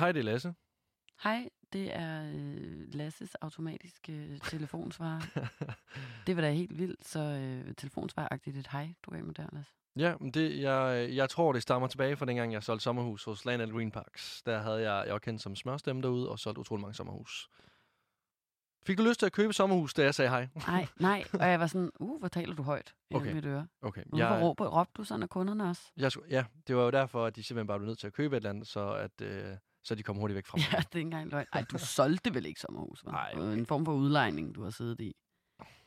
Hej, det er Lasse. Hej, det er øh, Lasses automatiske øh, telefonsvarer. det var da helt vildt, så øh, telefonsvaragtigt et hej, du gav mig der, Lasse. Ja, men det, jeg, jeg tror, det stammer tilbage fra dengang, jeg solgte sommerhus hos Land Green Parks. Der havde jeg, jeg var kendt som smørstemme derude og solgte utrolig mange sommerhus. Fik du lyst til at købe sommerhus, da jeg sagde hej? Nej, nej, og jeg var sådan, uh, hvor taler du højt i Okay. mit øre. Okay. Hvorfor Jeg, råbte, råbte du sådan af kunderne også? jeg, ja, det var jo derfor, at de simpelthen bare blev nødt til at købe et eller andet, så, at, øh, så de kom hurtigt væk fra mig. Ja, det er ikke engang løgn. Ej, du solgte vel ikke sommerhus, hva'? Nej, Det var okay. En form for udlejning, du har siddet i.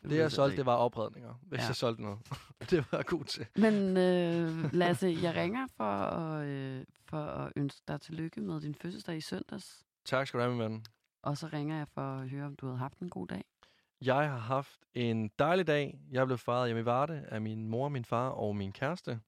Det, jeg solgte, det var opredninger, hvis Ja. ja. jeg solgte noget. det var jeg god til. Men øh, Lasse, jeg ringer for at, øh, for at ønske dig tillykke med din fødselsdag i søndags. Tak skal du have, min ven. Og så ringer jeg for at høre, om du havde haft en god dag. Jeg har haft en dejlig dag. Jeg blev fejret hjemme i Varde af min mor, min far og min kæreste.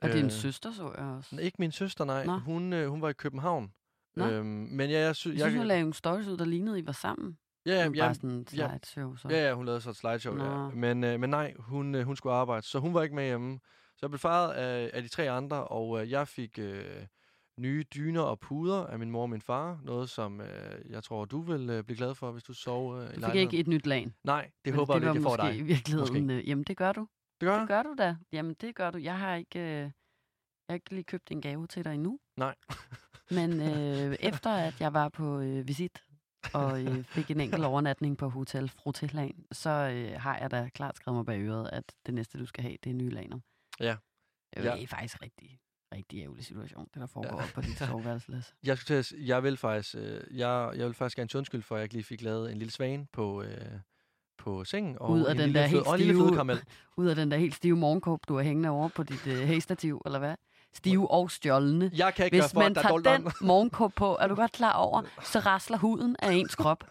Og din Øh, søster så jeg også. Ikke min søster, nej. Nå. Hun, øh, hun var i København. Nå. Øhm, men ja, jeg, sy- Jeg synes, hun lavede nogle stories ud, der lignede, I var sammen. ja, Ja, ja, bare ja, sådan en ja. slideshow. Så. ja, ja, hun lavede så et slideshow, ja. Nå. Men, øh, men nej, hun, øh, hun skulle arbejde, så hun var ikke med hjemme. Så jeg blev fejret af, af de tre andre, og øh, jeg fik øh, nye dyner og puder af min mor og min far. Noget, som øh, jeg tror, du vil øh, blive glad for, hvis du sov øh, i Du fik ikke et nyt lag. Nej, det Men håber jeg det var lidt, jeg får dig. i virkeligheden. Øh, jamen, det gør du. Det gør Det gør du da. Jamen, det gør du. Jeg har ikke, øh, jeg har ikke lige købt en gave til dig endnu. Nej. Men øh, efter at jeg var på øh, visit og øh, fik en enkelt overnatning på Hotel Frutillan, så øh, har jeg da klart skrevet mig bag øret, at det næste, du skal have, det er nye laner. Ja. Det Ja. er faktisk rigtig, rigtig ærgerlig situation, det der foregår ja. på dit soveværelse, Lasse. Jeg, skulle til at, jeg vil faktisk, øh, jeg, jeg vil faktisk gerne til undskyld for, at jeg ikke lige fik lavet en lille svane på, øh, på sengen. Og Ud af en den lille der fløde, helt og en lille stive- flødekaramel. Ud af den der helt stive morgenkåb, du har hængende over på dit øh, hæstativ, eller hvad? Stive og stjålne. Jeg kan ikke Hvis for, man er tager den morgenkåb på, er du godt klar over, så rasler huden af ens krop.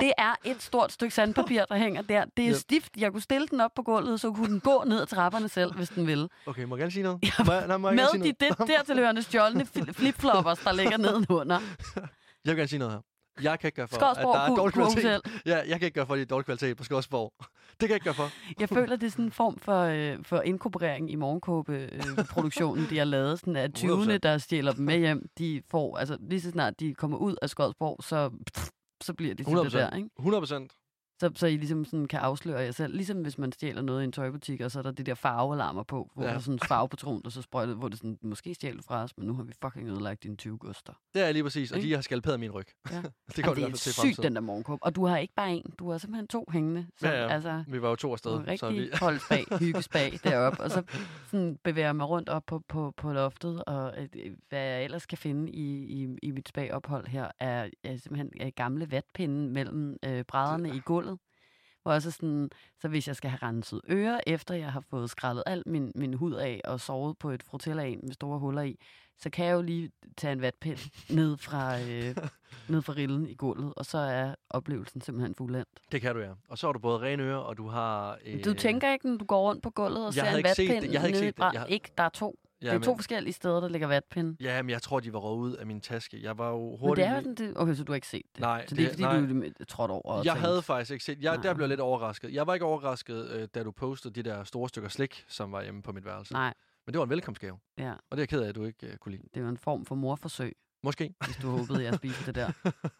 Det er et stort stykke sandpapir, der hænger der. Det er Yep. stift. Jeg kunne stille den op på gulvet, så kunne den gå ned ad trapperne selv, hvis den ville. Okay, må jeg gerne sige noget? Må jeg, nej, må jeg Med sige de noget? dertilhørende stjålne fli- flipfloppers, der ligger nedenunder. Jeg vil gerne sige noget her. Jeg kan ikke gøre for, Skodsborg at der er dårlig kvalitet. Ja, jeg kan ikke gøre for, at det er dårlig kvalitet på Skodsborg. Det kan jeg ikke gøre for. Jeg føler, det er sådan en form for, øh, for inkorporering i morgenkåbe-produktionen, de har lavet. Sådan at 20'erne, 100%. der stjæler dem med hjem, de får, altså lige så snart de kommer ud af Skodsborg, så, så bliver de til 100%. det der, ikke? 100 procent. Så, så I ligesom sådan kan afsløre jer selv. Ligesom hvis man stjæler noget i en tøjbutik, og så er der de der farvealarmer på, hvor Ja. der er sådan en farvepatron, der så sprøjter, hvor det sådan, måske stjæler fra os, men nu har vi fucking ødelagt dine 20 guster. Det er lige præcis, og de har skalperet min ryg. Ja. det Jamen, kommer det i er til sygt, den der morgenkåb. Og du har ikke bare en, du har simpelthen to hængende. Så, Ja, ja. Altså, Vi var jo to afsted. er så vi... rigtig holdspag, hyggespag deroppe, og så sådan bevæger mig rundt op på, på, på loftet, og øh, hvad jeg ellers kan finde i, i, i mit spagophold her, er, er simpelthen øh, gamle vatpinde mellem øh, brædderne i gulvet. Hvor jeg så sådan, så hvis jeg skal have renset ører, efter jeg har fået skrællet al min, min hud af og sovet på et frutillaen med store huller i, så kan jeg jo lige tage en vatpind ned fra, øh, ned fra rillen i gulvet, og så er oplevelsen simpelthen fuldendt. Det kan du, ja. Og så har du både rene ører, og du har... Øh... Du tænker ikke, når du går rundt på gulvet og Jeg ser en ikke set vatpind det. Jeg havde ikke set det. Jeg Ikke, der er to. Ja, det er men, to forskellige steder, der ligger vatpinde. Ja, men jeg tror, de var røget ud af min taske. Jeg var jo Men hurtigt... det er sådan, det, okay, så du har ikke set det. Nej, så det er det- ikke, fordi du er trådt over Jeg tænkte, havde faktisk ikke set... Jeg, der Nej. blev jeg lidt overrasket. Jeg var ikke overrasket, øh, da du postede de der store stykker slik, som var hjemme på mit værelse. Nej, Men det var en velkomstgave. ja, Og det er jeg ked af, at du ikke øh, kunne lide. det var en form for morforsøg, Måske. hvis du håbede, jeg spiste det der.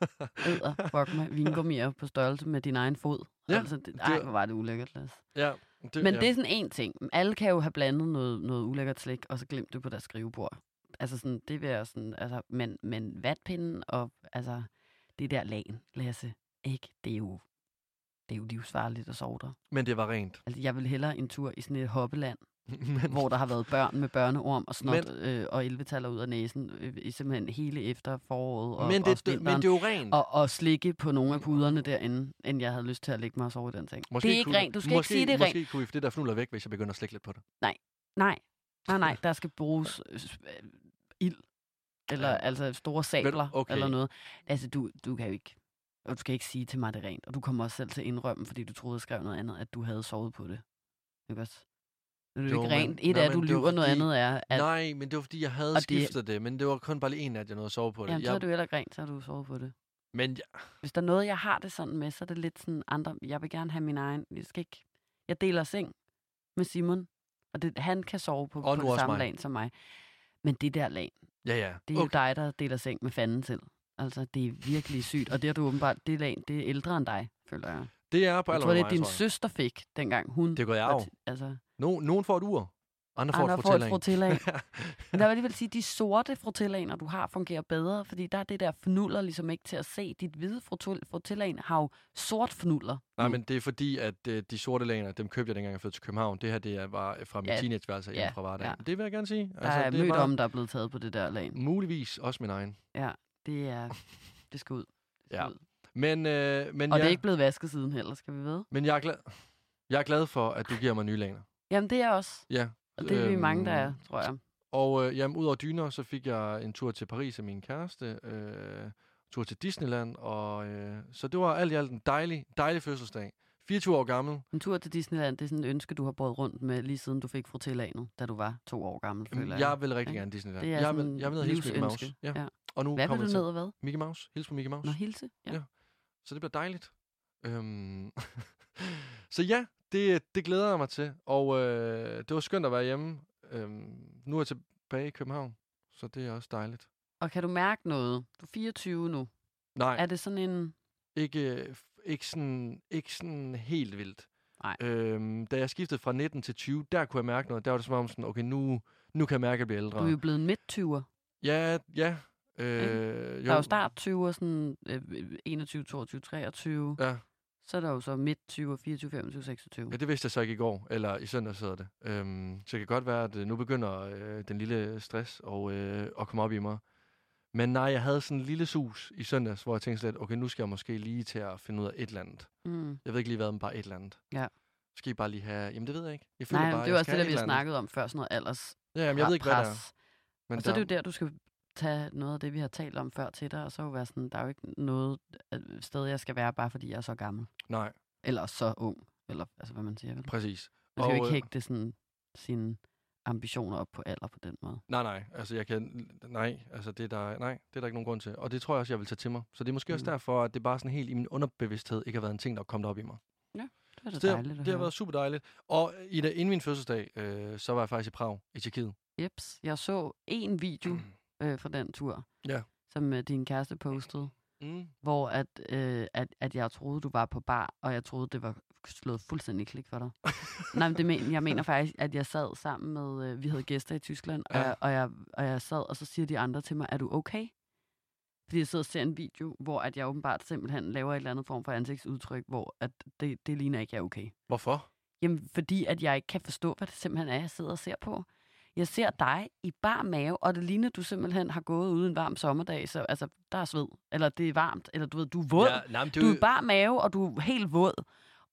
Æder, fuck mig, vingummier på størrelse med din egen fod. Ja, altså, det, ej, hvor var det ulækkert, Lasse. ja, det, Men ja. det er sådan en ting. Alle kan jo have blandet noget, noget ulækkert slik, og så glemt det på deres skrivebord. Altså sådan, det vil jeg sådan, altså, men, men vatpinden og altså, det der lagen, Lasse, ikke? Det er jo, det er jo livsfarligt at sove der. Men det var rent. Altså, jeg vil hellere en tur i sådan et hoppeland, men, hvor der har været børn med børneorm og snot øh, og elvetaller ud af næsen, øh, i simpelthen hele efter foråret og, men, og det, vinteren, men det er jo rent. og, og slikke på nogle af puderne derinde, end jeg havde lyst til at lægge mig og sove i den ting. Måske det er ikke kunne, rent. Du skal måske, ikke sige, det måske rent. kunne vi få det der fnuller væk, hvis jeg begynder at slikke lidt på det. Nej, nej, nej, der skal bruges øh, øh, ild, eller Ja. ja. altså store sabler, okay. eller noget. Altså, du, du kan jo ikke, og du skal ikke sige til mig, det er rent. Og du kommer også selv til at indrømme, fordi du troede, jeg skrev noget andet, at du havde sovet på det. Ikke også? Det er jo ikke rent. Et nej, er, at du det lyver, noget fordi- andet er, at Nej, men det var fordi, jeg havde Og det- skiftet det, men det var kun bare lige en nat, jeg nåede at sove på det. jamen, så er jeg, du heller ikke rent, så har du sovet på det. Men ja, Hvis der er noget, jeg har det sådan med, så er det lidt sådan andre, jeg vil gerne have min egen, jeg skal ikke, jeg deler seng med Simon, og det, han kan sove på, Og på det samme mig. lag som mig. Men det der lag, ja, ja. det er okay. jo dig, der deler seng med fanden til. Altså, det er virkelig sygt. Og det har du åbenbart, det er, lag- det er ældre end dig, føler jeg. Det er på Jeg tror, det er din jeg. søster fik, dengang hun... Det er var arv. t- Altså, No, nogen får et ur, andre får andre et får et. Men der vil alligevel sige, at de sorte frutillaner, du har, fungerer bedre, fordi der er det der fnuller ligesom ikke til at se. Dit hvide frutillaen har jo sort fnuller. Nej, men det er fordi, at øh, de sorte laner, dem købte jeg dengang, jeg flyttede til København. Det her, det bare fra min Ja, teenageværelse ja, fra Vardag. ja. Det vil jeg gerne sige. Der er det mødt om, der er blevet taget på det der lag. Muligvis også min egen. Ja, det er... Det skal ud. Det skal Ja. ud. Men, øh, men, Og ja, det er ikke blevet vasket siden heller, skal vi ved? men jeg, er glad, jeg er glad for, at du giver mig nye laner. Jamen, det er også. Ja. Og det er vi mange, der er, Øhm, tror jeg. Og øh, jamen, udover dyner, så fik jeg en tur til Paris af min kæreste, øh, tur til Disneyland, og øh, så det var alt i alt en dejlig, dejlig fødselsdag. 24 år gammel. En tur til Disneyland, det er sådan et ønske, du har båret rundt med, lige siden du fik frutillanet, da du var to år gammel, føler jeg. Jeg vil rigtig ikke? gerne Disneyland. det er jeg, vil, jeg vil ned Mickey Mouse. Ja. Ja. Og nu Hvad vil vi du ned og hvad? Mickey Mouse. Hils på Mickey Mouse. Nå, hilse? Ja. Ja. Så det bliver dejligt. Øhm. så ja, det, det glæder jeg mig til. Og øh, det var skønt at være hjemme. Øhm, nu er jeg tilbage i København, så det er også dejligt. Og kan du mærke noget? Du er 24 nu. Nej, Er det sådan en... ikke, ikke, sådan, ikke sådan helt vildt. Nej. Øhm, da jeg skiftede fra 19 til 20, der kunne jeg mærke noget. Der var det som om sådan, okay, nu, nu kan jeg mærke, at jeg bliver ældre. Du er jo blevet midt-20'er. Ja, ja. Øh, Der er jo start-20'er, sådan øh, 21, 22, 23. Ja. Så er der jo så midt-20'er, 24, 25, 26. Ja, det vidste jeg så ikke i går, eller i søndag hedder det. Øhm, så det kan godt være, at øh, nu begynder øh, den lille stress og, øh, at komme op i mig. Men nej, jeg havde sådan en lille sus i søndags, hvor jeg tænkte slet, okay, nu skal jeg måske lige til at finde ud af et eller andet. Mm. Jeg ved ikke lige hvad, men bare et eller andet. Ja. Skal I bare lige have... Jamen, det ved jeg ikke. Jeg føler Nej, bare, det var også det, der vi snakket om før, sådan noget alders Ja, jamen, jeg ved ikke, hvad det er. Men Og så er det jo der, du skal tage noget af det, vi har talt om før til dig, og så jo være sådan, der er jo ikke noget øh, sted, jeg skal være, bare fordi jeg er så gammel. Nej, Eller så ung. Eller altså, hvad man siger. Vel? præcis. Man skal jo Og, ikke øh, hægte sådan, sine ambitioner op på alder på den måde. Nej, nej. Altså, jeg kan... Nej, altså, det er der, nej, det er der ikke nogen grund til. Og det tror jeg også, jeg vil tage til mig. Så det er måske mm. også derfor, at det bare sådan helt i min underbevidsthed ikke har været en ting, der er kommet op i mig. Det er da Så det, har, dejligt det har været super dejligt. Og i da, inden min fødselsdag, øh, så var jeg faktisk i Prag, i Tjekkiet. Jeps. Jeg så en video øh, fra den tur, Ja. som øh, din kæreste postede, Mm. hvor at, øh, at, at jeg troede, du var på bar, og jeg troede, det var slået fuldstændig klik for dig. Nej, men det men, jeg mener faktisk, at jeg sad sammen med, øh, vi havde gæster i Tyskland, og, Ja. jeg, og, jeg, og jeg sad, og så siger de andre til mig, er du okay? Fordi jeg sidder og ser en video, hvor at jeg åbenbart simpelthen laver et eller andet form for ansigtsudtryk, hvor at det, det ligner ikke, jeg er okay. Hvorfor? Jamen, fordi at jeg ikke kan forstå, hvad det simpelthen er, jeg sidder og ser på. Jeg ser dig i bar mave, og det ligner, du simpelthen har gået ude en varm sommerdag, så altså, der er sved, eller det er varmt, eller du ved, du er våd. Ja, nej, det Du er jo- bare mave, og du er helt våd.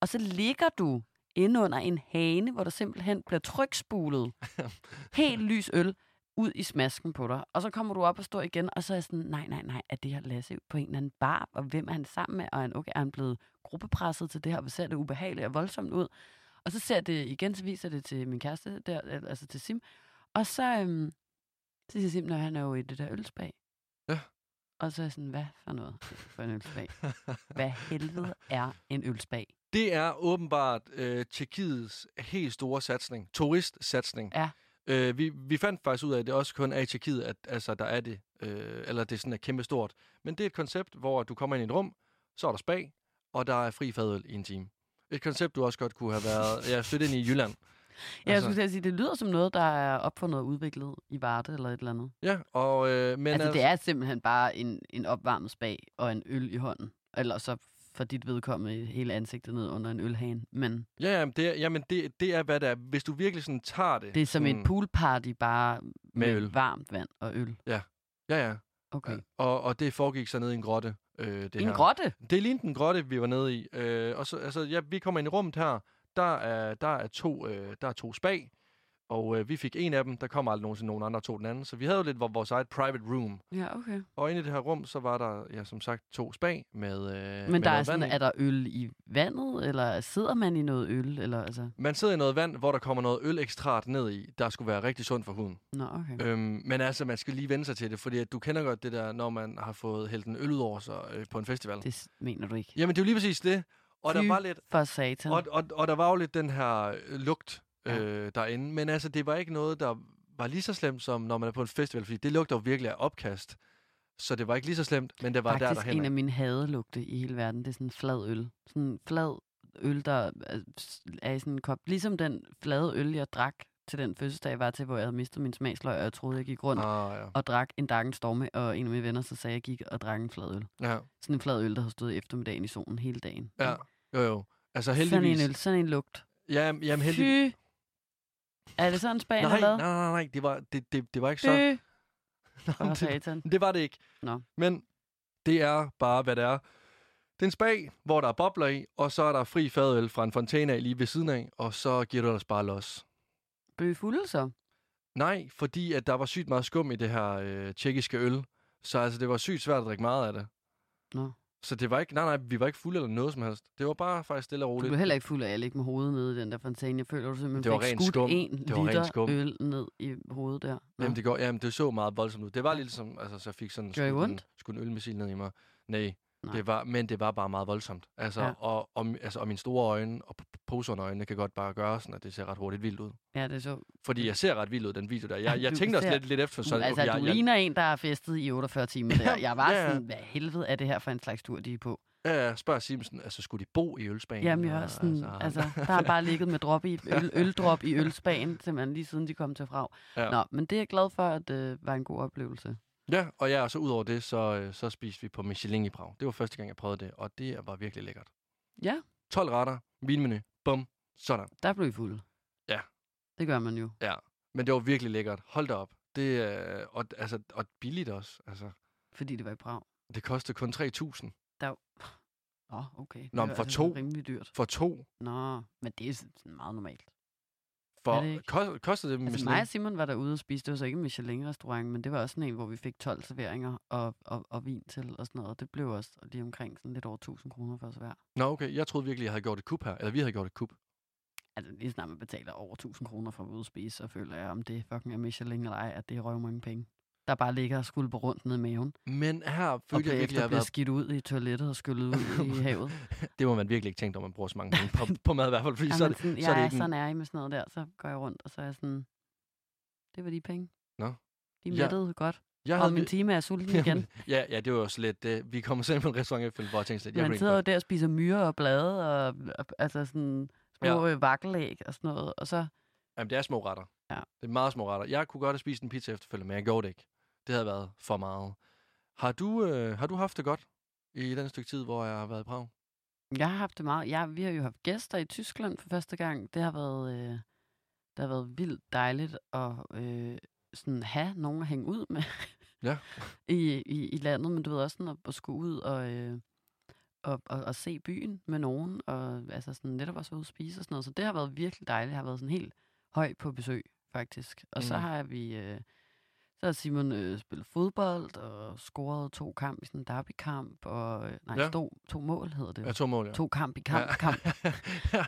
Og så ligger du inde under en hane, hvor der simpelthen bliver trykspulet helt lys øl ud i smasken på dig. Og så kommer du op og står igen, og så er jeg sådan, nej, nej, nej, er det her Lasse på en eller anden bar? Og hvem er han sammen med? Og er han, okay, er han blevet gruppepresset til det her? Hvor ser det ubehageligt og voldsomt ud? Og så ser det igen, så viser det til min kæreste, der, altså til Sim. Og så, øhm, så siger Sim, når han er jo i det der ølspag. Ja. Og så er jeg sådan, hvad for noget for en ølspag? Hvad helvede er en ølspag? Det er åbenbart øh, Tjekkiets helt store satsning. Turistsatsning. Ja. Øh, vi, vi fandt faktisk ud af, at det også kun er i Tjekkiet, at altså, der er det. Øh, eller det sådan er kæmpe stort. Men det er et koncept, hvor du kommer ind i et rum, så er der spag, og der er fri fadøl i en time. Et koncept, du også godt kunne have været ja, flyttet ind i Jylland. Ja, jeg skulle sige, det lyder som noget, der er opfundet og udviklet i Varde eller et eller andet. Ja, og, øh, men altså, det er simpelthen bare en, en opvarmet spag og en øl i hånden. Eller så for dit vedkommende hele ansigtet ned under en ølhane. Men Ja, jamen, det er, jamen det, det er, hvad det er. Hvis du virkelig sådan tager det... det er som sådan, et poolparty, bare med, Med øl. varmt vand og øl. Ja, ja. Okay. Ja. Og, og det foregik så ned i en grotte. Øh, det en her. grotte? Det lignede en grotte, vi var nede i. Øh, og så, altså, ja, vi kommer ind i rummet her. Der er, der er, to, øh, der er to spag. Og øh, vi fik en af dem. Der kom aldrig nogensinde nogen andre, tog den anden. Så vi havde jo lidt vor- vores eget private room. Ja, okay. Og inde i det her rum, så var der, ja, som sagt, to spag med, øh, med Men der er sådan, er der øl i vandet, eller sidder man i noget øl? Eller, altså... Man sidder i noget vand, hvor der kommer noget ølekstrat ned i, der skulle være rigtig sundt for huden. Nå, okay. Øhm, men altså, man skal lige vende sig til det, fordi at du kender godt det der, når man har fået hældt en øl ud over sig øh, på en festival. Det. Mener du ikke. Jamen, det er jo lige præcis det. Og der Fy var lidt, For satan. og, og, og der var jo lidt den her øh, lugt Ja. øh, derinde, men altså, det var ikke noget, der var lige så slemt, som når man er på en festival, fordi det lugter jo virkelig af opkast. Så det var ikke lige så slemt, men det var der, Faktisk der en af mine hadelugte i hele verden, det er sådan en flad øl. Sådan en flad øl, der er- er i sådan en kop. Ligesom den flade øl, jeg drak til den fødselsdag, jeg var til, hvor jeg havde mistet min smagsløg, og jeg troede, jeg gik rundt Ah, ja. og drak en Darken Storme, og en af mine venner så sagde, at jeg gik og drak en flad øl. ja. Sådan en flad øl, der havde stået eftermiddagen i solen hele dagen. Ja, jo jo. Altså Sådan heldigvis... en øl, sådan en lugt. Ja, jamen heldigvis... Fy! Er det sådan, Spanien Nej, har nej, lavet? nej, nej, det var, det, det, det var ikke så... Fy! Nå, For det, satan. det var det ikke. Nå. Men det er bare, hvad det er. Det er en spag, hvor der er bobler i, og så er der fri fadøl fra en fontæne lige ved siden af, og så giver du ellers bare los. Blev fulde så? Nej, fordi at der var sygt meget skum i det her øh, tjekkiske øl. Så altså, det var sygt svært at drikke meget af det. Nå. Så det var ikke, nej, nej, vi var ikke fulde eller noget som helst. Det var bare faktisk stille og Du roligt. blev heller ikke fuld af at ligge med hovedet nede i den der fontæne. Jeg føler, du simpelthen Det var skudt skum. en Det var liter skum. øl ned i hovedet der. Nå. Jamen, det, går, jamen, det så meget voldsomt ud. Det var lidt som, altså, så jeg fik sådan skudt en, ondt? en ølmissil ned i mig. Nej, Nej. det var, men det var bare meget voldsomt. Altså, Ja. og, og, altså, og mine store øjne og p- poser under øjnene kan godt bare gøre sådan, at det ser ret hurtigt vildt ud. Ja, det så. Fordi jeg ser ret vildt ud, den video der. Jeg, jeg Du tænkte også lidt, lidt efter, Så, så altså, jeg, du jeg, ligner en, der har festet i 48 timer der. Jeg var Ja, ja. sådan, hvad helvede er det her for en slags tur, de er på? Ja, ja, spørger Simpson, altså skulle de bo i ølspagen? Jamen, jeg sådan, altså, der har bare ligget med drop i, øl, øldrop i ølspagen, simpelthen lige siden de kom til frag. Ja. Nå, men det er jeg glad for, at det øh, var en god oplevelse. Ja, og ja, og så ud over det, så, øh, så spiste vi på Michelin i Prag. Det var første gang, jeg prøvede det, og det var virkelig lækkert. Ja, 12 retter, vinmenu, bum, sådan. der blev I fulde. Ja. Det gør man jo. Men det var virkelig lækkert. Hold da op. Det, øh, og, altså, og billigt også. Altså, Fordi det var i Prag. det kostede kun 3.000 Der... Åh, okay. Det Nå, men for altså to? rimelig dyrt. for to. Nå, men det er sådan meget normalt. For, det kost, kostede det Altså Michelin? mig og Simon var derude og spise. Det var så ikke en Michelin-restaurant, men det var også sådan en, hvor vi fik 12 serveringer og, og, og vin til og sådan noget. Og det blev også lige omkring sådan lidt over 1000 kroner for os hver. Nå, okay. Jeg troede virkelig, jeg havde gjort et kup her. Eller vi havde gjort et kup. Altså lige snart man betaler over 1000 kroner for at ude at spise, så føler jeg, om det fucking er Michelin eller ej, at det er røv mange penge. Der bare ligger og skvulper rundt ned i maven. Men her Og følte jeg virkelig, at jeg skidt ud i toilettet og skyllet ud i havet. Det må man virkelig ikke tænke, når man bruger så mange penge på, på mad i hvert fald. Fordi så, er det, sådan, så er det jeg ikke en, sådan er I med sådan noget der, så går jeg rundt, og så er jeg sådan, det var de penge. Nå. De Ja. mættede godt. jeg Og havde, min time er sulten igen. ja, ja, det var jo slet det. Vi kommer selv på en restaurant efterfølgende, hvor jeg tænkte slet, jeg Man sidder jo der og spiser myrer og blade, og, og altså sådan små ja. vakkelæg og sådan noget. Og så, Jamen, det er små retter. Ja. Det er meget små retter. Jeg kunne godt have spist en pizza efterfølgende, men jeg gjorde det ikke. Det havde været for meget. Har du, øh, har du haft det godt i den stykke tid, hvor jeg har været i Prag? jeg har haft det meget. Ja, vi har jo haft gæster i Tyskland for første gang. Det har været, øh, det har været vildt dejligt at øh, sådan have nogen at hænge ud med Ja. i, i, i landet. Men du ved også sådan at, at skulle ud og, øh, og, og, og se byen med nogen. Og altså sådan netop også ude at spise og sådan noget. Så det har været virkelig dejligt. Jeg har været sådan helt høj på besøg, faktisk. Og mm. så har vi... Øh, så har Simon øh, spillet fodbold og scoret to kamp i sådan en derbykamp. Og, øh, nej, Ja. ja. to, to mål hedder det. Jeg tog mål, ja. To kamp i kamp, ja. kamp. ja.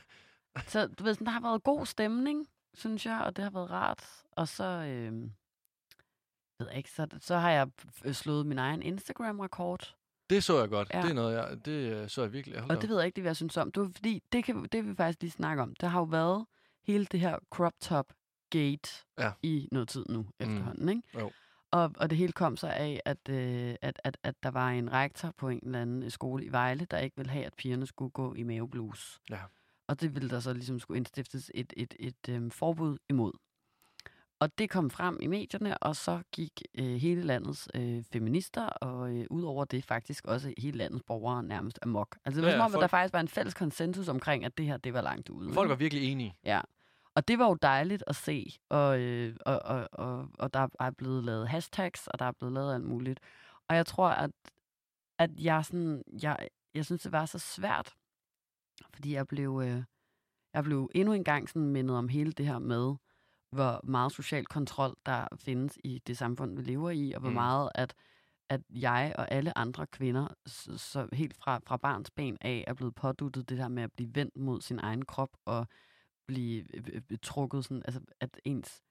Så du ved, sådan, der har været god stemning, synes jeg, og det har været rart. Og så, øh, ved jeg ikke, så, så har jeg f- slået min egen Instagram-rekord. Det så jeg godt. Ja. Det er noget, jeg, det øh, så jeg virkelig. Hold Og det op. ved jeg ikke, det hvad jeg synes om. Det var fordi, det kan, det vil vi faktisk lige snakke om. Der har jo været hele det her crop top gate Ja. i noget tid nu efterhånden, ikke? Jo. Og, og det hele kom så af, at, øh, at, at, at der var en rektor på en eller anden skole i Vejle, der ikke ville have, at pigerne skulle gå i maveblues. Ja. Og det ville der så ligesom skulle indstiftes et, et, et, et øhm, forbud imod. Og det kom frem i medierne, og så gik øh, hele landets øh, feminister, og øh, ud over det faktisk også hele landets borgere nærmest amok. Altså det var Ja, som om, folk- at der faktisk var en fælles konsensus omkring, at det her, det var langt ude. Folk var virkelig enige. Ja. Og det var jo dejligt at se, og, øh, og, og, og, og der er blevet lavet hashtags, og der er blevet lavet alt muligt. Og jeg tror, at, at jeg, sådan, jeg, jeg synes, det var så svært, fordi jeg blev, øh, jeg blev endnu en gang sådan mindet om hele det her med, hvor meget social kontrol der findes i det samfund, vi lever i, og hvor Mm. meget at, at jeg og alle andre kvinder, så, så helt fra, fra barns ben af, er blevet påduttet det der med at blive vendt mod sin egen krop, og blive øh, øh, trukket sådan, altså at ens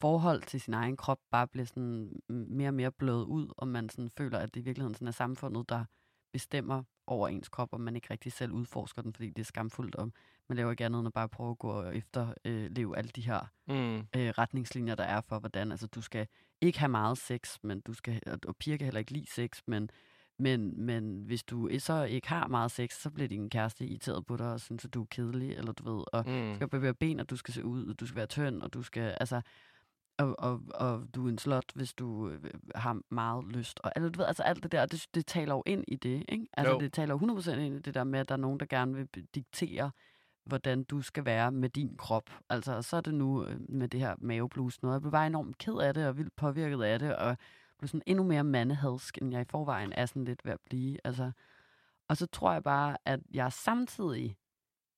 forhold til sin egen krop bare bliver sådan mere og mere blødet ud, og man sådan føler, at det i virkeligheden sådan er samfundet, der bestemmer over ens krop, og man ikke rigtig selv udforsker den, fordi det er skamfuldt, og man laver ikke andet end at bare prøve at gå efter øh, leve alle de her Mm. øh, retningslinjer, der er for, hvordan altså, du skal ikke have meget sex, men du skal, og, og piger kan heller ikke lide sex, men, men, men hvis du så ikke har meget sex, så bliver din kæreste irriteret på dig og synes, at du er kedelig, eller du ved, og Mm. du skal bevæge ben, og du skal se ud, og du skal være tynd, og du skal, altså, og, og, og du er en slot, hvis du øh, har meget lyst. Og altså, du ved, altså alt det der, det, det taler jo ind i det, ikke? Altså, Jo. det taler jo 100% ind i det der med, at der er nogen, der gerne vil diktere, hvordan du skal være med din krop. Altså, og så er det nu øh, med det her maveblues noget. Jeg blev bare enormt ked af det, og vildt påvirket af det, og blev sådan endnu mere mandehadsk, end jeg i forvejen er sådan lidt ved at blive. Altså, og så tror jeg bare, at jeg samtidig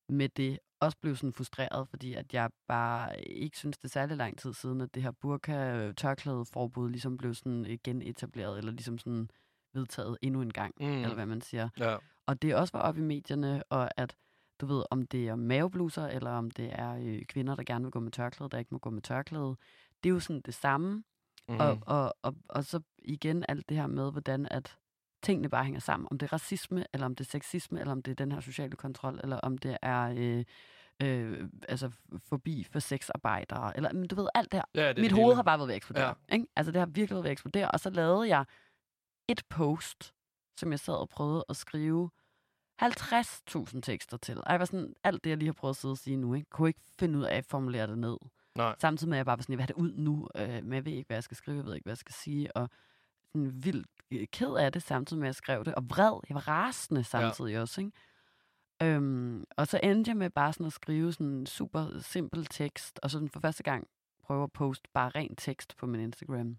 med det også blev sådan frustreret, fordi at jeg bare ikke synes, det er særlig lang tid siden, at det her burka-tørklæde-forbud ligesom blev sådan øh, genetableret, eller ligesom sådan vedtaget endnu en gang, mm. eller hvad man siger. Ja. Og det også var op i medierne, og at du ved, om det er mavebluser, eller om det er øh, kvinder, der gerne vil gå med tørklæde, der ikke må gå med tørklæde. Det er jo sådan det samme. Mm. Og, og, og, og så igen alt det her med, hvordan at tingene bare hænger sammen. Om det er racisme, eller om det er sexisme, eller om det er den her sociale kontrol, eller om det er øh, øh, altså forbi for sexarbejdere, eller men du ved, alt det her. ja, det Mit det hoved hele. har bare været ved at eksplodere. Ja. Ikke? Altså det har virkelig været ved at eksplodere. Og så lavede jeg et post, som jeg sad og prøvede at skrive 50.000 tekster til. Og jeg var sådan, alt det, jeg lige har prøvet at sidde og sige nu, ikke? kunne ikke finde ud af at formulere det ned. Nej. Samtidig med, at jeg bare var sådan, jeg vil have det ud nu, øh, men jeg ved ikke, hvad jeg skal skrive, jeg ved ikke, hvad jeg skal sige, og sådan vildt øh, ked af det, samtidig med, at jeg skrev det, og vred, jeg var rasende samtidig ja. også, ikke? Øhm, og så endte jeg med bare sådan at skrive sådan en super simpel tekst, og sådan for første gang prøve at poste bare ren tekst på min Instagram.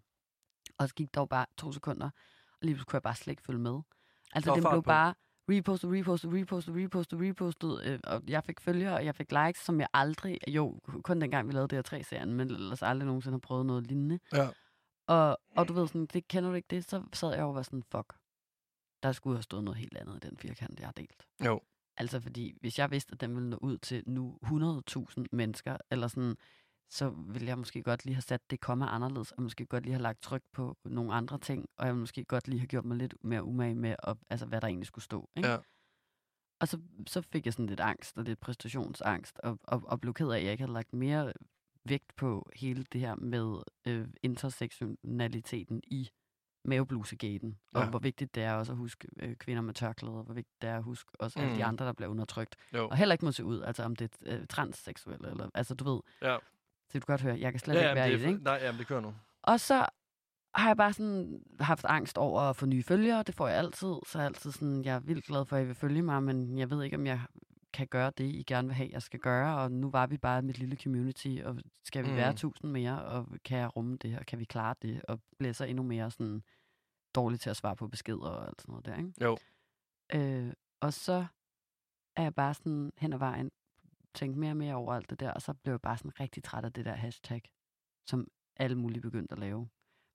Og så gik dog bare to sekunder, og lige pludselig kunne jeg bare slet ikke følge med. Altså, den fart blev på. bare repostet, repostet, repostet, repostet, repostet, øh, og jeg fik følgere, og jeg fik likes, som jeg aldrig, jo, kun dengang vi lavede det her tre serien, men ellers aldrig nogensinde har prøvet noget lignende. Ja. Og, og du ved sådan, det kender du ikke det, så sad jeg over og var sådan, fuck, der skulle have stået noget helt andet i den firkant, jeg har delt. Jo. Altså fordi, hvis jeg vidste, at den ville nå ud til nu 100.000 mennesker, eller sådan, så ville jeg måske godt lige have sat det komma anderledes, og måske godt lige have lagt tryk på nogle andre ting, og jeg måske godt lige have gjort mig lidt mere umage med, at, altså, hvad der egentlig skulle stå. Ikke? Ja. Og så, så fik jeg sådan lidt angst, og lidt præstationsangst, og, og, og blev ked af, at jeg ikke havde lagt mere vægt på hele det her med øh, intersektionaliteten i maveblusegaten, og Ja. hvor vigtigt det er også at huske øh, kvinder med tørklæder, og hvor vigtigt det er at huske også mm. alle de Mm. andre, der bliver undertrykt, Jo. og heller ikke må se ud, altså om det er øh, transseksuelle, eller, altså du ved, Ja. Så du kan godt høre, jeg kan slet Ja, ikke være det i det, ikke? Nej, jamen, det kører nu. Og så har jeg bare sådan haft angst over at få nye følgere. Det får jeg altid. Så er altid sådan, jeg er vildt glad for, at I vil følge mig, men jeg ved ikke, om jeg kan gøre det, I gerne vil have, jeg skal gøre. Og nu var vi bare mit lille community, og skal vi Mm. være tusind mere, og kan jeg rumme det, og kan vi klare det, og bliver så endnu mere sådan dårlig til at svare på beskeder og alt sådan noget der, ikke? Jo. Øh, og så er jeg bare sådan hen ad vejen tænkt mere og mere over alt det der, og så blev jeg bare sådan rigtig træt af det der hashtag, som alle mulige begyndte at lave.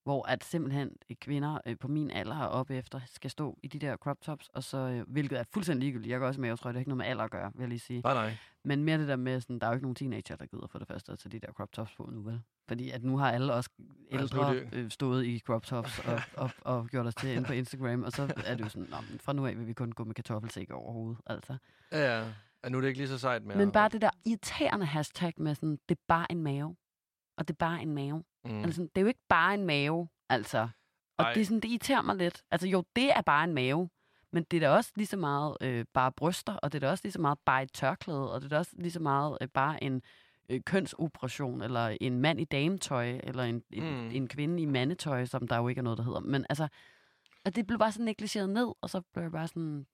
Hvor at simpelthen øh, kvinder øh, på min alder og op efter skal stå i de der crop tops, og så, øh, hvilket er fuldstændig ligegyldigt. Jeg går også med, jeg tror, det har ikke noget med alder at gøre, vil jeg lige sige. Nej, nej. Men mere det der med, sådan, der er jo ikke nogen teenager, der gider for det første at tage de der crop tops på nu, vel? Fordi at nu har alle også Altså, er ældre øh, stået i crop tops og, og, og gjort os til ind på Instagram, og så er det jo sådan, Nå, fra nu af vil vi kun gå med kartoffelsæk over hovedet, altså. Ja, ja. Ja, nu er det ikke lige så sejt mere. Men bare det der irriterende hashtag med sådan, det er bare en mave. Og det er bare en mave. Mm. Altså, det er jo ikke bare en mave, altså. Og Ej. det, er sådan, det irriterer mig lidt. Altså jo, det er bare en mave. Men det er da også lige så meget øh, bare bryster, og det er da også lige så meget bare et tørklæde, og det er da også lige så meget øh, bare en øh, kønsoperation, eller en mand i dametøj, eller en, en, Mm. mm. en kvinde i mandetøj, som der jo ikke er noget, der hedder. Men altså, og det blev bare sådan negligeret ned, og så blev jeg bare sådan,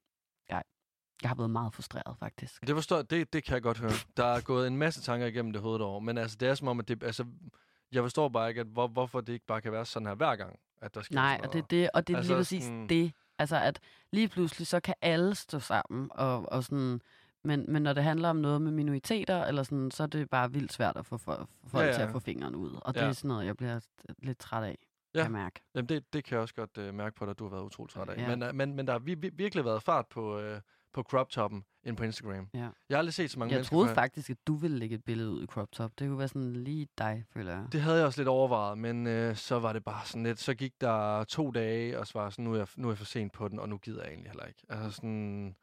jeg har været meget frustreret faktisk. Det forstår det, det kan jeg godt høre. Der er gået en masse tanker igennem det hoved over, men altså, det er som om, at det, altså, jeg forstår bare ikke, at hvor, hvorfor det ikke bare kan være sådan her hver gang, at der sker Nej, og det er det, og det er Altså lige præcis sådan- det. Altså, at lige pludselig, så kan alle stå sammen, og, og sådan... Men, men når det handler om noget med minoriteter, eller sådan, så er det bare vildt svært at få for, for folk Ja, ja, til at få fingeren ud. Og det Ja. er sådan noget, jeg bliver lidt træt af, Ja. kan jeg mærke. Jamen, det, det kan jeg også godt uh, mærke på dig, at du har været utrolig træt af. Ja. Men, uh, men, men der har vi, vi, virkelig været fart på, uh, på crop toppen end på Instagram. Ja. Jeg har aldrig set så mange Jeg troede før. faktisk, at du ville lægge et billede ud i crop top. Det kunne være sådan lige dig, føler jeg. Det havde jeg også lidt overvejet, men øh, så var det bare sådan lidt, så gik der to dage, og så var sådan, nu er jeg, nu er jeg for sent på den, og nu gider jeg egentlig heller ikke. Altså sådan,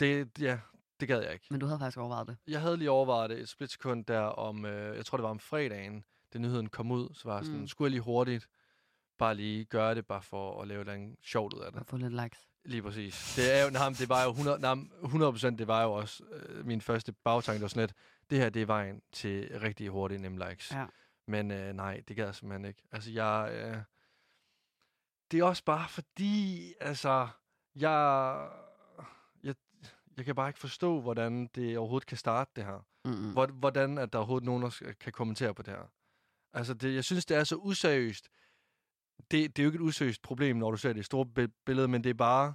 det, ja, det gad jeg ikke. Men du havde faktisk overvejet det. Jeg havde lige overvejet det et splitsekund der om, øh, jeg tror det var om fredagen, da nyheden kom ud, så var jeg sådan, Mm. skulle jeg lige hurtigt bare lige gøre det, bare for at lave noget sjovt ud af det. At få lidt likes. Lige præcis. Det, er jo, nej, det var jo 100, nej, men 100% det var jo også øh, min første bagtanke, det var sådan lidt, det her, det er vejen til rigtig hurtige nemme likes. Ja. Men øh, nej, det gad jeg simpelthen ikke. Altså, jeg... Øh, det er også bare fordi, altså, jeg, jeg, jeg kan bare ikke forstå, hvordan det overhovedet kan starte det her. Hvor, hvordan at der overhovedet nogen, der kan kommentere på det her. Altså, det, jeg synes, det er så useriøst. Det, det er jo ikke et useriøst problem, når du ser det store bi- billede, men det er bare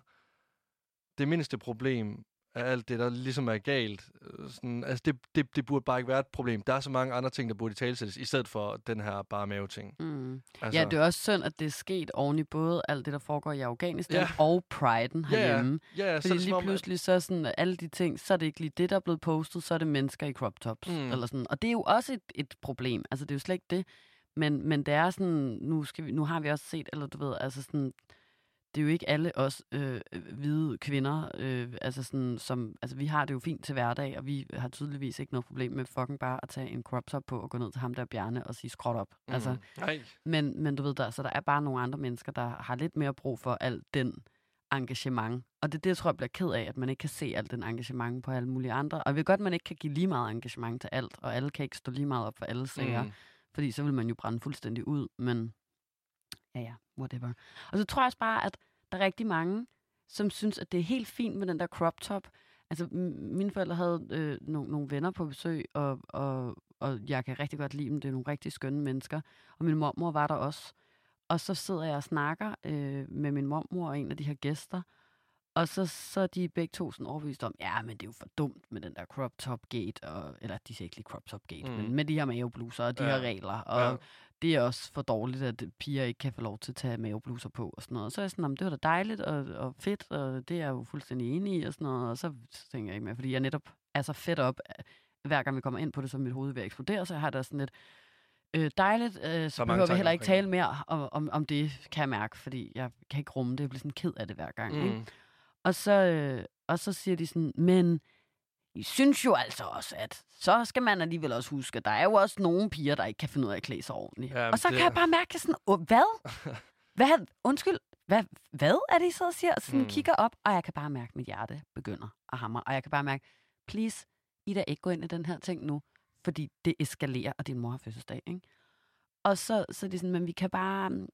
det mindste problem af alt det, der ligesom er galt. Øh, Sådan, altså, det, det, det burde bare ikke være et problem. Der er så mange andre ting, der burde talsættes, i stedet for den her bare mave-ting. Mm. Altså, Ja, det er også synd, at det er sket oven i både alt det, der foregår i Afghanistan Ja. og Priden Ja, ja. herhjemme. ja, ja, så er Fordi det som lige om, at- pludselig så sådan, alle de ting, så er det ikke lige det, der er blevet postet, så er det mennesker i crop tops. Mm. Eller sådan. Og det er jo også et, et problem. Altså, det er jo slet ikke det. Men, men det er sådan, nu, skal vi, nu har vi også set, eller du ved, altså sådan, det er jo ikke alle os øh, hvide kvinder, øh, altså sådan, som, altså vi har det jo fint til hverdag, og vi har tydeligvis ikke noget problem med fucking bare at tage en crop top på og gå ned til ham der Bjarne og sige skråt op. Mm. Altså. Nej. men, men du ved, der, så der er bare nogle andre mennesker, der har lidt mere brug for alt den engagement. Og det er det, jeg tror, jeg bliver ked af, at man ikke kan se alt den engagement på alle mulige andre. Og jeg ved godt, at man ikke kan give lige meget engagement til alt, og alle kan ikke stå lige meget op for alle sager, mm. Fordi så vil man jo brænde fuldstændig ud. Men ja, ja, whatever. Og så tror jeg også bare, at der er rigtig mange, som synes, at det er helt fint med den der crop top. Altså, mine forældre havde øh, nogle, nogle venner på besøg, og, og, og jeg kan rigtig godt lide dem. Det er nogle rigtig skønne mennesker. Og min mormor var der også. Og så sidder jeg og snakker øh, med min mormor og en af de her gæster. Og så, så er de begge to sådan overbevist om, ja, men det er jo for dumt med den der crop top gate, og, eller de siger ikke lige crop top gate, mm. Mm. men med de her mavebluser og de Ja. her regler. Og Ja. det er også for dårligt, at piger ikke kan få lov til at tage mavebluser på og sådan noget. Så er jeg sådan, "Nå, men det var da dejligt og, og fedt, og det er jeg jo fuldstændig enig i og sådan noget. Og så, så tænker jeg ikke mere, fordi jeg netop er så fedt op, øh, hver gang vi kommer ind på det, så mit hoved ved at eksplodere, så jeg har det sådan lidt øh, dejligt. Øh, så behøver vi heller ikke tale mere om, om, om det, kan jeg mærke, fordi jeg kan ikke rumme det. Jeg bliver sådan ked af det hver gang. Ikke? Mm. Og så, øh, og så siger de sådan, men I synes jo altså også, at så skal man alligevel også huske, at der er jo også nogle piger, der ikke kan finde ud af at klæde sig ordentligt. Ja, og så det- kan jeg bare mærke sådan, "Åh, hvad? hvad? Undskyld, hvad, hvad er det, I sidder og siger? Og sådan Mm. mm. kigger op, og jeg kan bare mærke, at mit hjerte begynder at hamre. Og jeg kan bare mærke, please, Ida, ikke gå ind i den her ting nu, fordi det eskalerer, og din mor har fødselsdag, ikke? Og så, så er det sådan, men vi kan bare...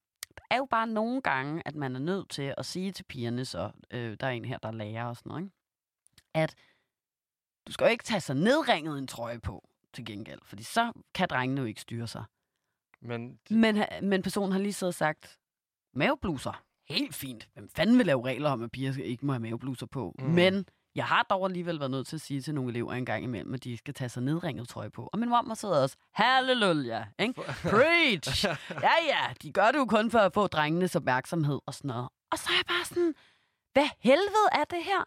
Er jo bare nogle gange, at man er nødt til at sige til pigerne, så øh, der er en her, der lærer og sådan noget, ikke? at du skal jo ikke tage så nedringet en trøje på til gengæld, fordi så kan drengene jo ikke styre sig. Men Men, ha- men personen har lige siddet og sagt, mavebluser, helt fint. Hvem fanden vil lave regler om, at piger ikke må have mavebluser på? Mm. Men jeg har dog alligevel været nødt til at sige til nogle elever en gang imellem, at de skal tage sig nedringet trøje på. Og min mor sidder også, halleluja, ikke? Preach! Ja, ja, de gør det jo kun for at få drengenes opmærksomhed og sådan noget. Og så er jeg bare sådan, hvad helvede er det her?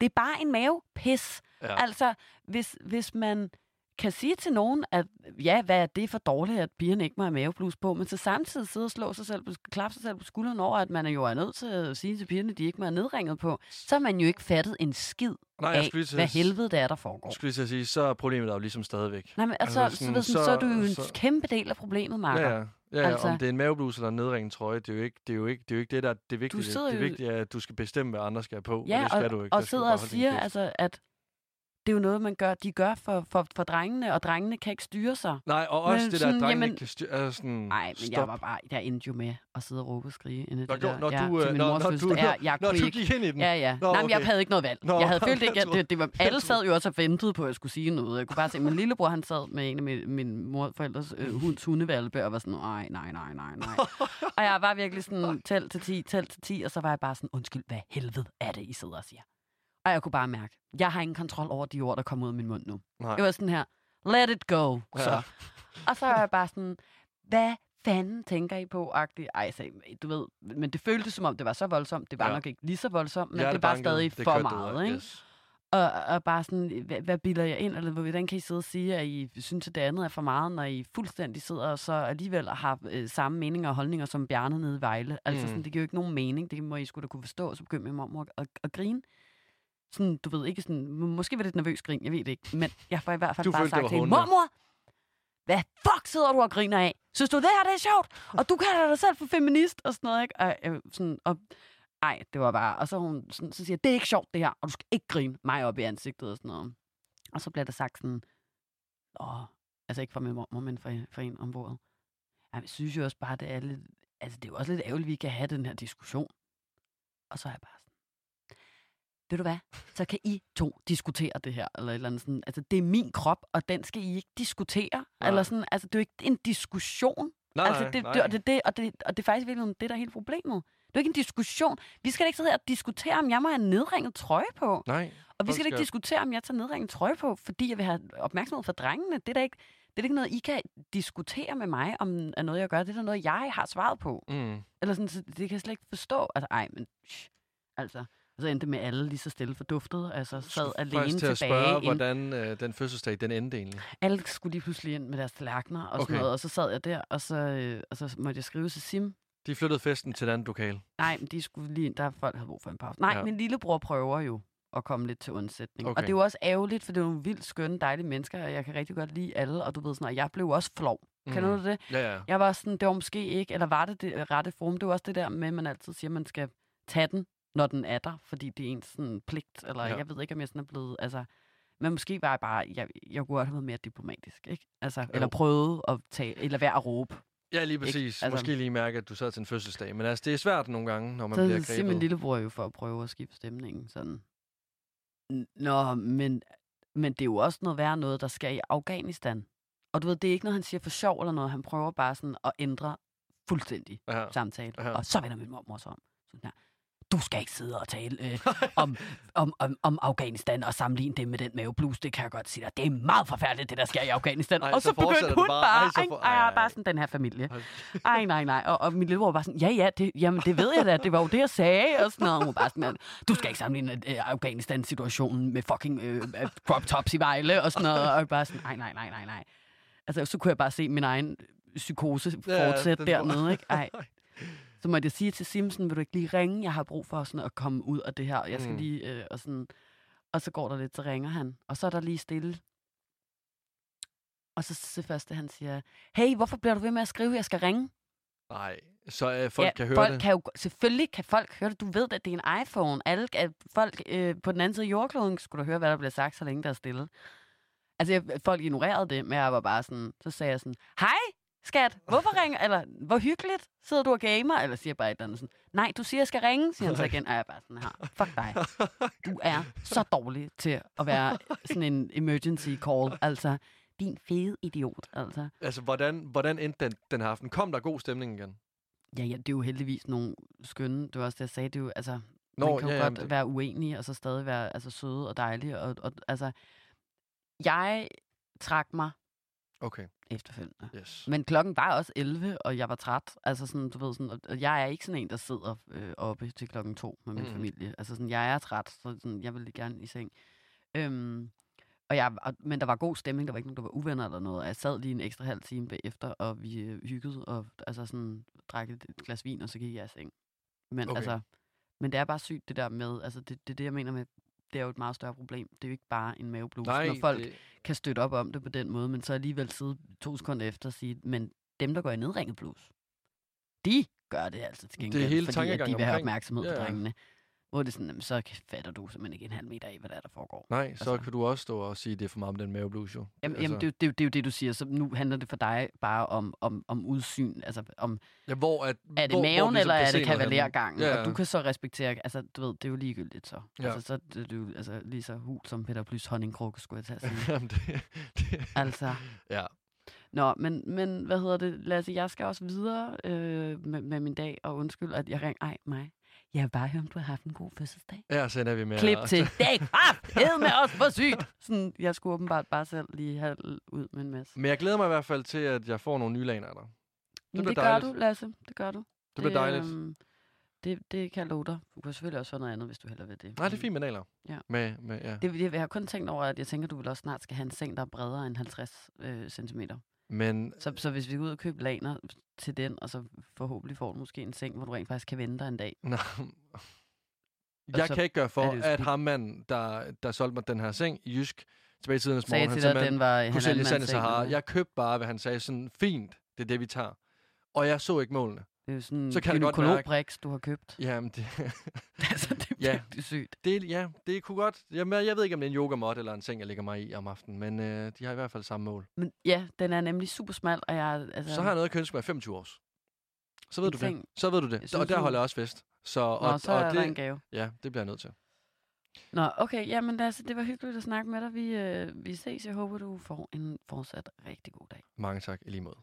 Det er bare en mavepis. ja. Ja. Altså, hvis, hvis man kan sige til nogen, at ja, hvad er det for dårligt, at pigerne ikke må have maveblus på, men så samtidig sidde og slå sig selv klappe sig selv på skulderen over, at man er jo er nødt til at sige til pigerne, at de ikke må have nedringet på, så har man jo ikke fattet en skid Nej, jeg af, lige til hvad helvede det er, der foregår. Jeg skulle at sige, så er problemet der jo ligesom stadigvæk. Nej, men altså, Altså, så, sådan, så, sådan, så, er du jo en så- kæmpe del af problemet, Marker. Ja, ja. Ja, ja Altså- om det er en mavebluse eller en nedringet trøje, det er jo ikke det, er jo ikke, det, er jo ikke det der er det vigtige. Det, det vigtige er, at du skal bestemme, hvad andre skal have på, Ja, og det skal og, du ikke. og sidder og siger, altså, at det er jo noget, man gør, de gør for, for, for drengene, og drengene kan ikke styre sig. Nej, og også Men det der, at sådan, drengene jamen- ikke kan styre... Altså sådan, Nej, men stop. jeg var bare, jeg endte jo med at sidde og råbe og skrige inde i Når det du- der. når ja, du, til øh, når- når du-. Ja, jeg Når kunne du ikke. gik ind i den. Ja, ja. Nå, Nej, men jeg okay. havde ikke noget valg. Nå, jeg havde okay, følt ikke, at det, det var, alle sad jo også og ventede på, at jeg skulle sige noget. Jeg kunne bare se, min lillebror, han sad med en af min, min morforældres øh, hunds hundevalpe, og var sådan, nej, nej, nej, nej, nej. og jeg var virkelig sådan, tæl til 10, tæl til 10, og så var jeg bare sådan, undskyld, hvad helvede er det, I sidder og siger? Og jeg kunne bare mærke, jeg har ingen kontrol over de ord, der kommer ud af min mund nu. Nej. Det var sådan her, let it go. Så. Ja. Og så er jeg bare sådan, hvad fanden tænker I på? -agtigt. Ej, så, du ved, men det føltes som om, det var så voldsomt. Det var Ja. ja. nok ikke lige så voldsomt, men det var stadig det for meget, ikke? Yes. Og, og bare sådan, hvad, hvad bilder jeg ind, eller hvordan kan I sidde og sige, at I synes, at det andet er for meget, når I fuldstændig sidder og så alligevel har øh, samme meninger og holdninger som Bjarne nede i Vejle. Altså Mm. sådan, det giver jo ikke nogen mening, det må I skulle da kunne forstå, så begyndte min mor at, at, at grine. Sådan, du ved ikke sådan, måske var det et nervøs grin, jeg ved det ikke, men jeg får i hvert fald Du bare følte, sagt til hende, mormor, hvad fuck sidder du og griner af? Synes du, det her det er sjovt? Og du kalder dig selv for feminist og sådan noget, ikke? Og, øh, sådan, og ej, det var bare... Og så, hun, sådan, så siger det er ikke sjovt, det her, og du skal ikke grine mig op i ansigtet og sådan noget. Og så bliver der sagt sådan, åh, altså ikke fra min mor, men fra, fra en om bordet. Ja, jeg synes jo også bare, det er lidt... Altså, det er jo også lidt ærgerligt, at vi kan have den her diskussion. Og så er jeg bare ved du hvad, så kan I to diskutere det her, eller et eller andet sådan. Altså, det er min krop, og den skal I ikke diskutere. Nej. Eller sådan, altså, det er jo ikke en diskussion. Nej, altså, det, nej. det, og, det, det, og, det, og det er faktisk virkelig det, der er hele problemet. Det er ikke en diskussion. Vi skal da ikke sidde her og diskutere, om jeg må have nedringet trøje på. Nej. Og vi skal da ikke diskutere, om jeg tager nedringet trøje på, fordi jeg vil have opmærksomhed fra drengene. Det er da ikke, det er ikke noget, I kan diskutere med mig, om er noget, jeg gør. Det er da noget, jeg har svaret på. Mm. Eller sådan, så det kan jeg slet ikke forstå. Altså, ej, men... Shh, altså, og så endte det med alle lige så stille forduftet. Altså, sad alene til at tilbage. spørge, ind- hvordan øh, den fødselsdag, den endte egentlig. alle skulle lige pludselig ind med deres tallerkener og Okay. sådan noget. Og så sad jeg der, og så, øh, og så måtte jeg skrive til Sim. De flyttede festen til et andet lokal. Nej, men de skulle lige ind, der folk havde brug for en pause. Nej, Ja. min lillebror prøver jo at komme lidt til undsætning. Okay. Og det er jo også ærgerligt, for det er jo nogle vildt skønne, dejlige mennesker, og jeg kan rigtig godt lide alle, og du ved sådan, og jeg blev også flov. Mm. Kan du det? Ja, ja. Jeg var sådan, det var måske ikke, eller var det det rette forum? Det var også det der med, at man altid siger, at man skal tage den, når den er der, fordi det er ens sådan, pligt, eller Ja. jeg ved ikke, om jeg sådan er blevet, altså, men måske var jeg bare, jeg, jeg kunne godt have været mere diplomatisk, ikke? Altså, eller prøvet at tage, eller være at råbe. Ja, lige præcis. Altså- Måske lige mærke, at du sad til en fødselsdag. Men altså, det er svært nogle gange, når man så bliver siger min grebet. lillebror jo for at prøve at skifte stemningen, sådan. "N- Nå, men, men det er jo også noget værre noget, der sker i Afghanistan. Og du ved, det er ikke noget, han siger for sjov eller noget. Han prøver bare sådan at ændre fuldstændig Ja. samtale. Ja. Og så vender min mormor sig om. Sådan her. Du skal ikke sidde og tale øh, om, om, om, om Afghanistan og sammenligne det med den maveblus. Det kan jeg godt sige dig. Det er meget forfærdeligt, det der sker i Afghanistan. Ej, og så så, begyndte hun bare. bare. Ej, så for- ej, ej, bare sådan den her familie. Ej, nej, nej. Og, og min lillebror var sådan, ja, ja, det, jamen, det ved jeg da. Det var jo det, jeg sagde. Og sådan noget. Og Hun bare sådan, du skal ikke sammenligne øh, Afghanistan-situationen med fucking øh, øh, crop tops i Vejle. Og sådan noget. Og bare sådan, nej, nej, nej, nej, nej. Altså, så kunne jeg bare se min egen psykose Ja, fortsætte får- dernede, ikke? Ej. Så måtte jeg sige til Simpson, vil du ikke lige ringe? Jeg har brug for sådan at komme ud af det her. Jeg skal Mm. lige, øh, og sådan... Og så går der lidt, så ringer han. Og så er der lige stille. Og så det første, han siger, hey, hvorfor bliver du ved med at skrive, jeg skal ringe? Nej, så øh, folk ja, kan høre folk det. Kan jo, selvfølgelig kan folk høre det. Du ved, at det er en iPhone. Alle, at folk øh, på den anden side af jordkloden skulle da høre, hvad der bliver sagt, så længe der er stille. Altså, jeg, folk ignorerede det, men jeg var bare sådan, så sagde jeg sådan, hej, skat, hvorfor ringer, eller hvor hyggeligt, sidder du og gamer, eller siger bare et eller andet sådan, nej, du siger, jeg skal ringe, siger han så igen, og jeg er bare sådan her, fuck dig, du er så dårlig til at være sådan en emergency call, altså, din fede idiot, altså. Altså, hvordan, hvordan endte den, den her aften? Kom der god stemning igen? Ja, ja, det er jo heldigvis nogle skønne, det var også det, jeg sagde, det er jo, altså, Nå, man kan jo ja, godt jamen, det- være uenig, og så stadig være altså, søde og dejlige, og, og altså, jeg trak mig Okay, efterfølgende. yes. Men klokken var også 11, og jeg var træt. Altså sådan, du ved, sådan, og- jeg er ikke sådan en, der sidder øh, oppe til klokken to med min Mm. familie. Altså sådan, jeg er træt, så sådan, jeg vil gerne i seng. Øhm, og jeg, og, men der var god stemning, der var ikke nogen, der var uvenner eller noget. Og jeg sad lige en ekstra halv time bagefter, og vi øh, hyggede, og altså sådan, drak et, et glas vin, og så gik jeg i seng. Men Okay. altså, men det er bare sygt, det der med, altså det, det er det, jeg mener med, det er jo et meget større problem. Det er jo ikke bare en maveblus, Nej, når folk det, kan støtte op om det på den måde, men så alligevel sidde to sekunder efter og sige, men dem, der går i nedringet blues, de gør det altså til gengæld, hele fordi at de vil have opmærksomhed Ja, på drengene. Hvor det er sådan, jamen, så fatter du simpelthen ikke en halv meter af, hvad der er, der foregår. nej, så altså- kan du også stå og sige, at det er for meget med den maveblues, jo. Jamen, altså, jamen det, er jo- det, det er jo det, du siger. Så nu handler det for dig bare om, om, om udsyn. Altså, om, ja, hvor at, er det hvor, maven, hvor vi så eller er det kavalergangen? Ja, Ja. Og du kan så respektere... Altså, du ved, det er jo ligegyldigt så. Ja. Altså, så er det jo altså, lige så hul som Peter Plys honningkrukke, skulle jeg at sige. Jamen, det, det, altså... ja. Nå, men, men hvad hedder det, Lasse, jeg skal også videre øh, med, med min dag, og undskyld, at jeg ringer. Ej, mig. Jeg vil bare høre, om du har haft en god fødselsdag. Ja, så ender vi med Klip at- til. Det er kraft med os for sygt. Sådan, jeg skulle åbenbart bare selv lige have ud med en masse. Men jeg glæder mig i hvert fald til, at jeg får nogle nye laner af dig. Men bliver det gør du, Lasse. Det gør du. Det bliver dejligt. øhm, det, det kan jeg love dig. Du kan selvfølgelig også få noget andet, hvis du hellere vil det. Nej, det er fint med naler. Ja. Med, med, ja. Det, jeg, jeg har kun tænkt over, at jeg tænker, at du vil også snart skal have en seng, der er bredere end 50 øh, cm. Men Så, så hvis vi går ud og køber laner til den, og så forhåbentlig får du måske en seng, hvor du rent faktisk kan vente dig en dag. nej, jeg så kan ikke gøre for, at ham mand, der, der solgte mig den her seng i Jysk, tilbage i tidens Sagde morgen, han dig, at den var kunne han sælge mands seng, Sahara. Jeg købte bare, hvad han sagde, sådan fint, det er det, vi tager. Og jeg så ikke målene. Det er jo sådan Så en kan mærke- gynekologbriks, du har købt. Jamen, det, altså, det er Ja. sygt. det, ja, det kunne godt. Jamen, jeg ved ikke, om det er en yogamåt eller en seng, jeg ligger mig i om aftenen, men øh, de har i hvert fald samme mål. Men ja, den er nemlig super smal, og jeg... Altså, Så har jeg noget, jeg kan ønske mig i 25 års. Så ved En du seng. det. Så ved du det. synes, og der holder jeg også fest. Så, Nå, og, så og er det, en gave. Ja, det bliver jeg nødt til. Nå, okay, jamen Lasse, det var hyggeligt at snakke med dig. Vi, øh, vi ses. Jeg håber, du får en fortsat rigtig god dag. Mange tak i lige måde.